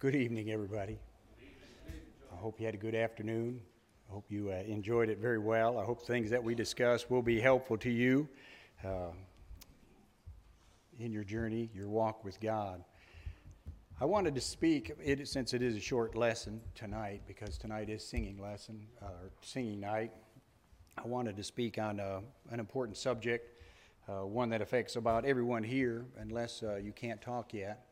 Good evening, everybody. I hope you had a good afternoon. I hope you uh, enjoyed it very well. I hope things that we discuss will be helpful to you uh, in your journey, your walk with God. I wanted to speak, it, since it is a short lesson tonight, because tonight is singing lesson, uh, or singing night. I wanted to speak on uh, an important subject, uh, one that affects about everyone here, unless uh, you can't talk yet.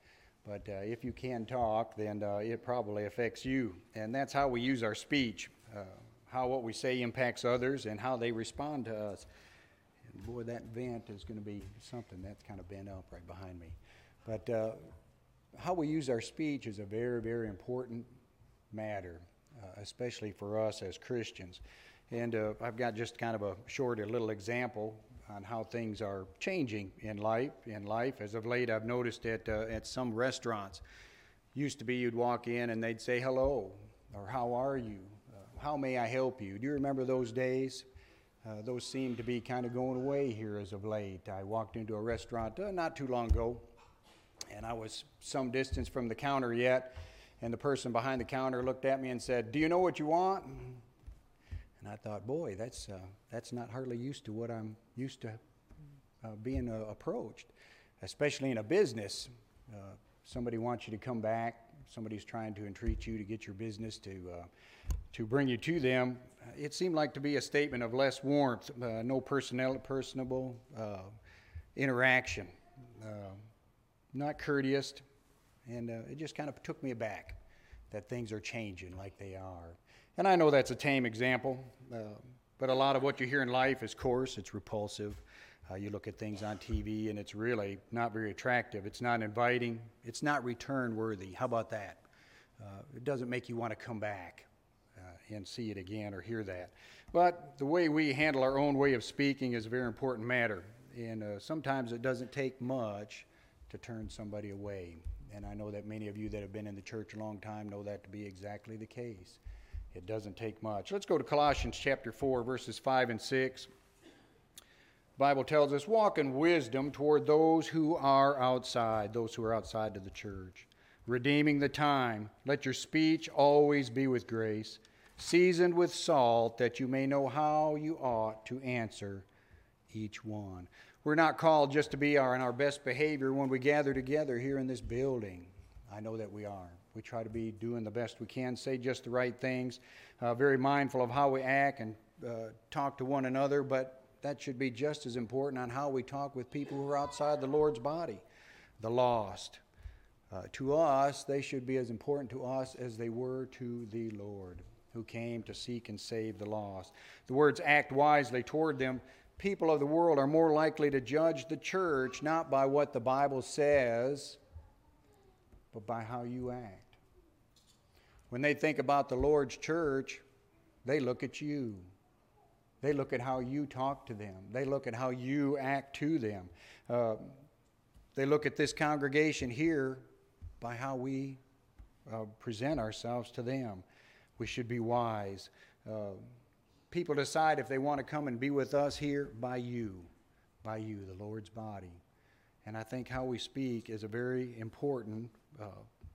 But uh, if you can talk, then uh, it probably affects you. And that's how we use our speech, uh, how what we say impacts others, and how they respond to us. And boy, that vent is going to be something that's kind of bent up right behind me. But uh, how we use our speech is a very, very important matter, uh, especially for us as Christians. And uh, I've got just kind of a short, a little example on how things are changing in life. In life, as of late, I've noticed at uh, at some restaurants. Used to be you'd walk in and they'd say hello or how are you, uh, how may I help you. Do you remember those days? Uh, those seem to be kind of going away here as of late. I walked into a restaurant uh, not too long ago, and I was some distance from the counter yet, and the person behind the counter looked at me and said, "Do you know what you want?" And I thought, boy, that's, uh, that's not hardly used to what I'm used to uh, being uh, approached, especially in a business. Uh, somebody wants you to come back, somebody's trying to entreat you to get your business to, uh, to bring you to them. It seemed like to be a statement of less warmth, uh, no personnel, personable interaction, not courteous, and it just kind of took me aback that things are changing like they are. And I know that's a tame example, uh, but a lot of what you hear in life is coarse, it's repulsive. Uh, you look at things on TV and it's really not very attractive. It's not inviting. It's not return worthy. How about that? Uh, it doesn't make you want to come back uh, and see it again or hear that. But the way we handle our own way of speaking is a very important matter. And uh, sometimes it doesn't take much to turn somebody away. And I know that many of you that have been in the church a long time know that to be exactly the case. It doesn't take much. Let's go to Colossians chapter 4, verses 5 and 6. The Bible tells us, walk in wisdom toward those who are outside, those who are outside of the church, redeeming the time. Let your speech always be with grace, seasoned with salt, that you may know how you ought to answer each one. We're not called just to be our, in our best behavior when we gather together here in this building. I know that we are. We try to be doing the best we can, say just the right things, uh, very mindful of how we act and uh, talk to one another, but that should be just as important on how we talk with people who are outside the Lord's body, the lost. Uh, to us, they should be as important to us as they were to the Lord, who came to seek and save the lost. The words act wisely toward them. People of the world are more likely to judge the church not by what the Bible says, but by how you act. When they think about the Lord's church, they look at you. They look at how you talk to them. They look at how you act to them. Uh, they look at this congregation here by how we uh, present ourselves to them. We should be wise. Uh, people decide if they want to come and be with us here by you, by you, the Lord's body. And I think how we speak is a very important uh,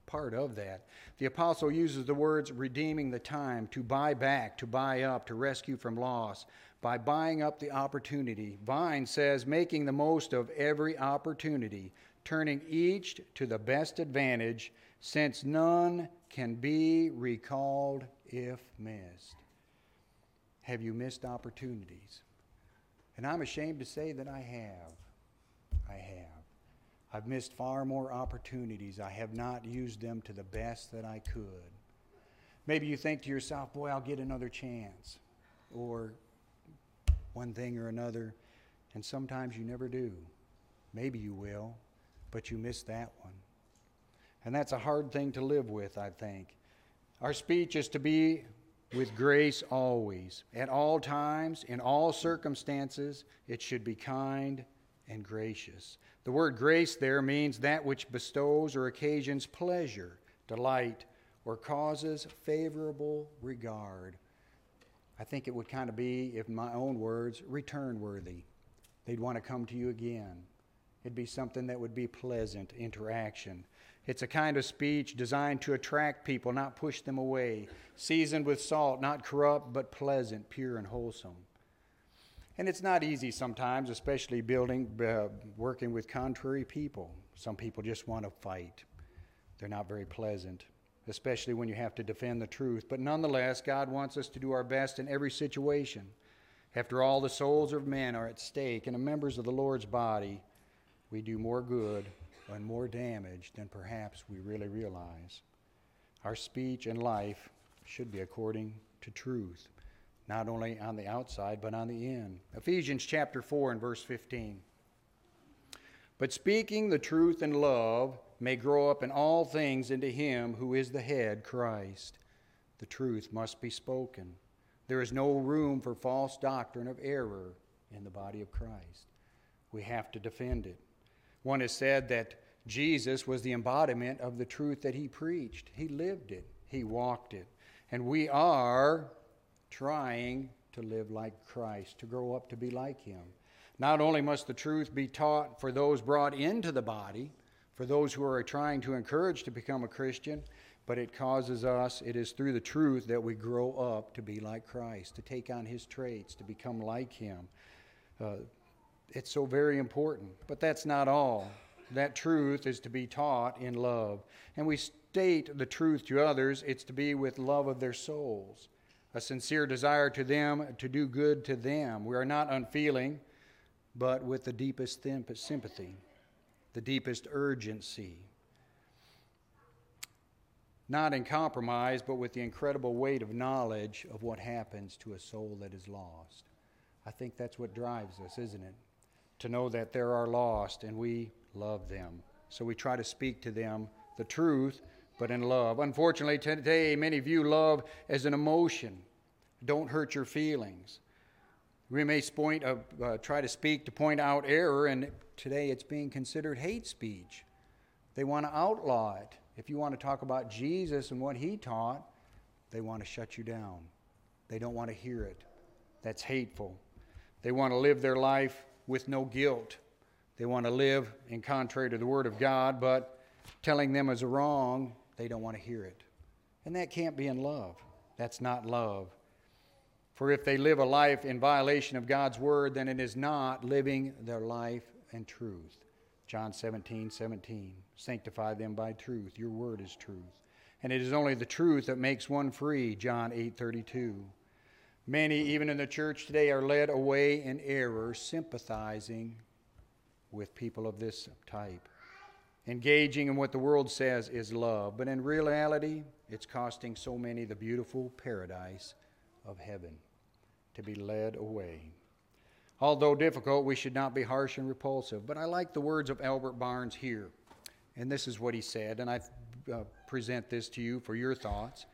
part of that. The apostle uses the words redeeming the time, to buy back, to buy up, to rescue from loss, by buying up the opportunity. Vine says making the most of every opportunity, turning each to the best advantage, since none can be recalled if missed. Have you missed opportunities? And I'm ashamed to say that I have. I have. I've missed far more opportunities. I have not used them to the best that I could. Maybe you think to yourself, boy, I'll get another chance, or one thing or another, and sometimes you never do. Maybe you will, but you miss that one. And that's a hard thing to live with, I think. Our speech is to be with grace always, at all times, in all circumstances. It should be kind and gracious. The word grace there means that which bestows or occasions pleasure, delight, or causes favorable regard. I think it would kind of be, if my own words, return worthy. They'd want to come to you again. It'd be something that would be pleasant interaction. It's a kind of speech designed to attract people, not push them away. Seasoned with salt, not corrupt, but pleasant, pure, and wholesome. And it's not easy sometimes, especially building, uh, working with contrary people. Some people just want to fight. They're not very pleasant, especially when you have to defend the truth. But nonetheless, God wants us to do our best in every situation. After all, the souls of men are at stake, and the members of the Lord's body, we do more good and more damage than perhaps we really realize. Our speech and life should be according to truth, not only on the outside, but on the in. Ephesians chapter 4 and verse 15. But speaking the truth in love may grow up in all things into Him who is the head, Christ. The truth must be spoken. There is no room for false doctrine of error in the body of Christ. We have to defend it. One has said that Jesus was the embodiment of the truth that he preached. He lived it, he walked it. And we are trying to live like Christ, to grow up to be like him. Not only must the truth be taught for those brought into the body, for those who are trying to encourage to become a Christian, but it causes us, it is through the truth that we grow up to be like Christ, to take on his traits, to become like him. Uh, it's so very important. But that's not all. That truth is to be taught in love. And we state the truth to others, it's to be with love of their souls, a sincere desire to them to do good to them. We are not unfeeling, but with the deepest sympathy, the deepest urgency. Not in compromise, but with the incredible weight of knowledge of what happens to a soul that is lost. I think that's what drives us, isn't it? To know that there are lost and we love them. So we try to speak to them the truth, but in love. Unfortunately, today many view love as an emotion. Don't hurt your feelings. We may point, uh, uh, try to speak to point out error, and today it's being considered hate speech. They want to outlaw it. If you want to talk about Jesus and what he taught, they want to shut you down. They don't want to hear it. That's hateful. They want to live their life with no guilt. They want to live in contrary to the Word of God, but telling them is wrong, they don't want to hear it. And that can't be in love. That's not love. For if they live a life in violation of God's Word, then it is not living their life in truth. John 17, 17. Sanctify them by truth. Your word is truth. And it is only the truth that makes one free. John 8, 32. Many, even in the church today, are led away in error, sympathizing with people of this type, engaging in what the world says is love, but in reality, it's costing so many the beautiful paradise of heaven to be led away. Although difficult, we should not be harsh and repulsive. But I like the words of Albert Barnes here. And this is what he said, and I uh, present this to you for your thoughts.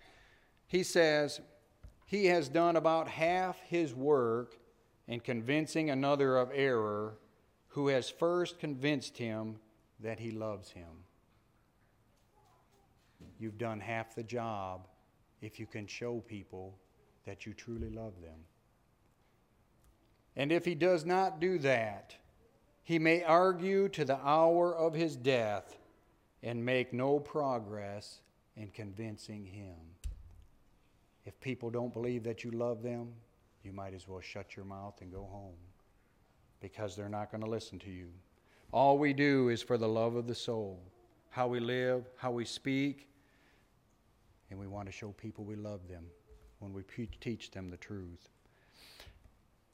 He says, he has done about half his work in convincing another of error who has first convinced him that he loves him. You've done half the job if you can show people that you truly love them. And if he does not do that, he may argue to the hour of his death and make no progress in convincing him. If people don't believe that you love them, you might as well shut your mouth and go home because they're not going to listen to you. All we do is for the love of the soul, how we live, how we speak, and we want to show people we love them when we teach them the truth.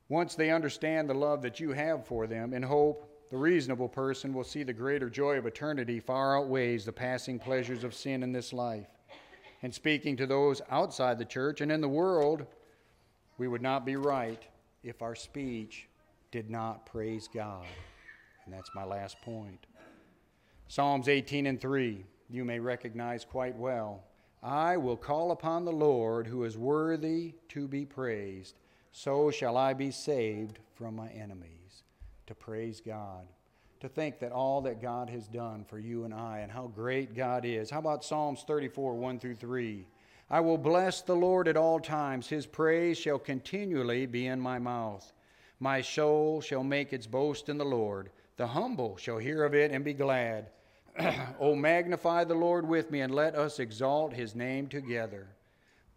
Once they understand the love that you have for them, in hope, the reasonable person will see the greater joy of eternity far outweighs the passing pleasures of sin in this life and speaking to those outside the church and in the world, we would not be right if our speech did not praise God. And that's my last point. Psalms 18 and 3, you may recognize quite well. I will call upon the Lord who is worthy to be praised. So shall I be saved from my enemies. To praise God to think that all that God has done for you and I and how great God is. How about Psalms 34, 1 through 3? I will bless the Lord at all times. His praise shall continually be in my mouth. My soul shall make its boast in the Lord. The humble shall hear of it and be glad. o oh, magnify the Lord with me, and let us exalt his name together.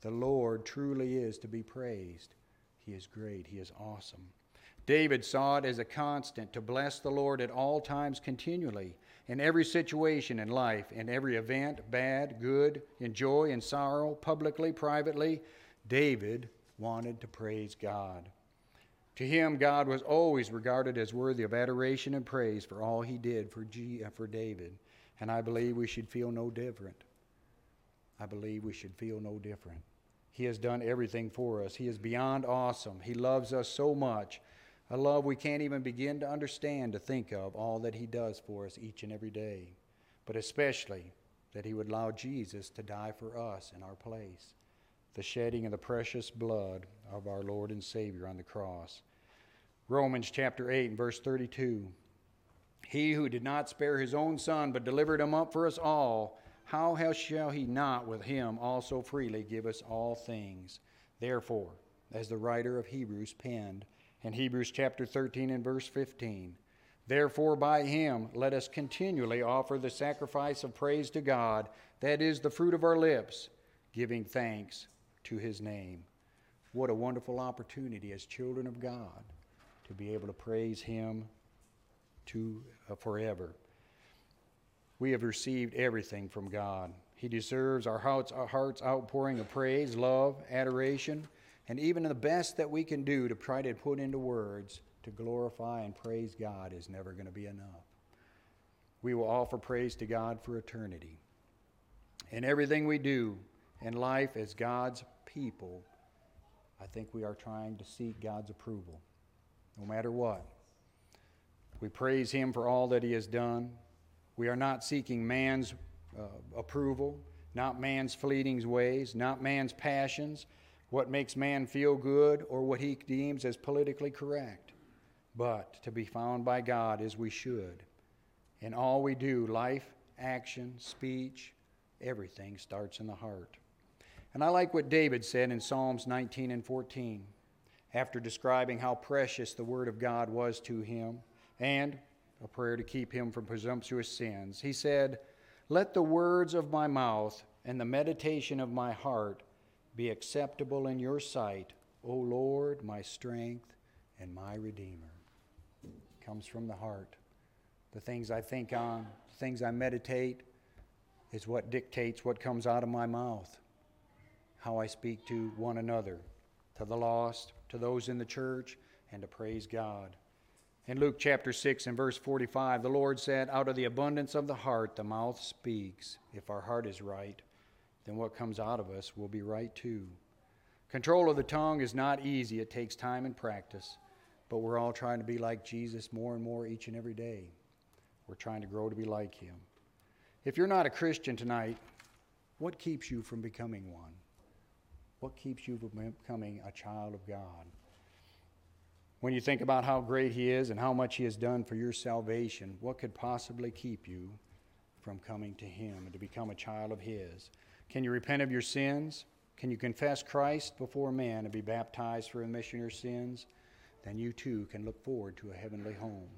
The Lord truly is to be praised. He is great, he is awesome. David saw it as a constant to bless the Lord at all times continually, in every situation in life, in every event, bad, good, in joy and sorrow, publicly, privately. David wanted to praise God. To him, God was always regarded as worthy of adoration and praise for all he did for, G, uh, for David. And I believe we should feel no different. I believe we should feel no different. He has done everything for us. He is beyond awesome. He loves us so much. A love we can't even begin to understand, to think of all that He does for us each and every day. But especially that He would allow Jesus to die for us in our place. The shedding of the precious blood of our Lord and Savior on the cross. Romans chapter 8 and verse 32. He who did not spare his own son, but delivered him up for us all, how shall he not with him also freely give us all things? Therefore, as the writer of Hebrews penned in Hebrews chapter 13 and verse 15, Therefore, by him let us continually offer the sacrifice of praise to God, that is the fruit of our lips, giving thanks to his name. What a wonderful opportunity as children of God to be able to praise Him to uh, forever. We have received everything from God. He deserves our hearts, our hearts outpouring of praise, love, adoration, and even the best that we can do to try to put into words to glorify and praise God is never going to be enough. We will offer praise to God for eternity. In everything we do in life as God's people, I think we are trying to seek God's approval no matter what. We praise Him for all that He has done. We are not seeking man's uh, approval, not man's fleeting ways, not man's passions, what makes man feel good, or what he deems as politically correct, but to be found by God as we should. In all we do, life, action, speech, everything starts in the heart. And I like what David said in Psalms 19 and 14 after describing how precious the Word of God was to him and a prayer to keep him from presumptuous sins. He said, Let the words of my mouth and the meditation of my heart be acceptable in your sight, O Lord, my strength and my Redeemer. It comes from the heart. The things I think on, the things I meditate, is what dictates what comes out of my mouth, how I speak to one another, to the lost, to those in the church, and to praise God. In Luke chapter 6 and verse 45, the Lord said, Out of the abundance of the heart, the mouth speaks. If our heart is right, then what comes out of us will be right too. Control of the tongue is not easy, it takes time and practice, but we're all trying to be like Jesus more and more each and every day. We're trying to grow to be like him. If you're not a Christian tonight, what keeps you from becoming one? What keeps you from becoming a child of God? When you think about how great He is and how much He has done for your salvation, what could possibly keep you from coming to Him and to become a child of His? Can you repent of your sins? Can you confess Christ before man and be baptized for remission of your sins? Then you too can look forward to a heavenly home.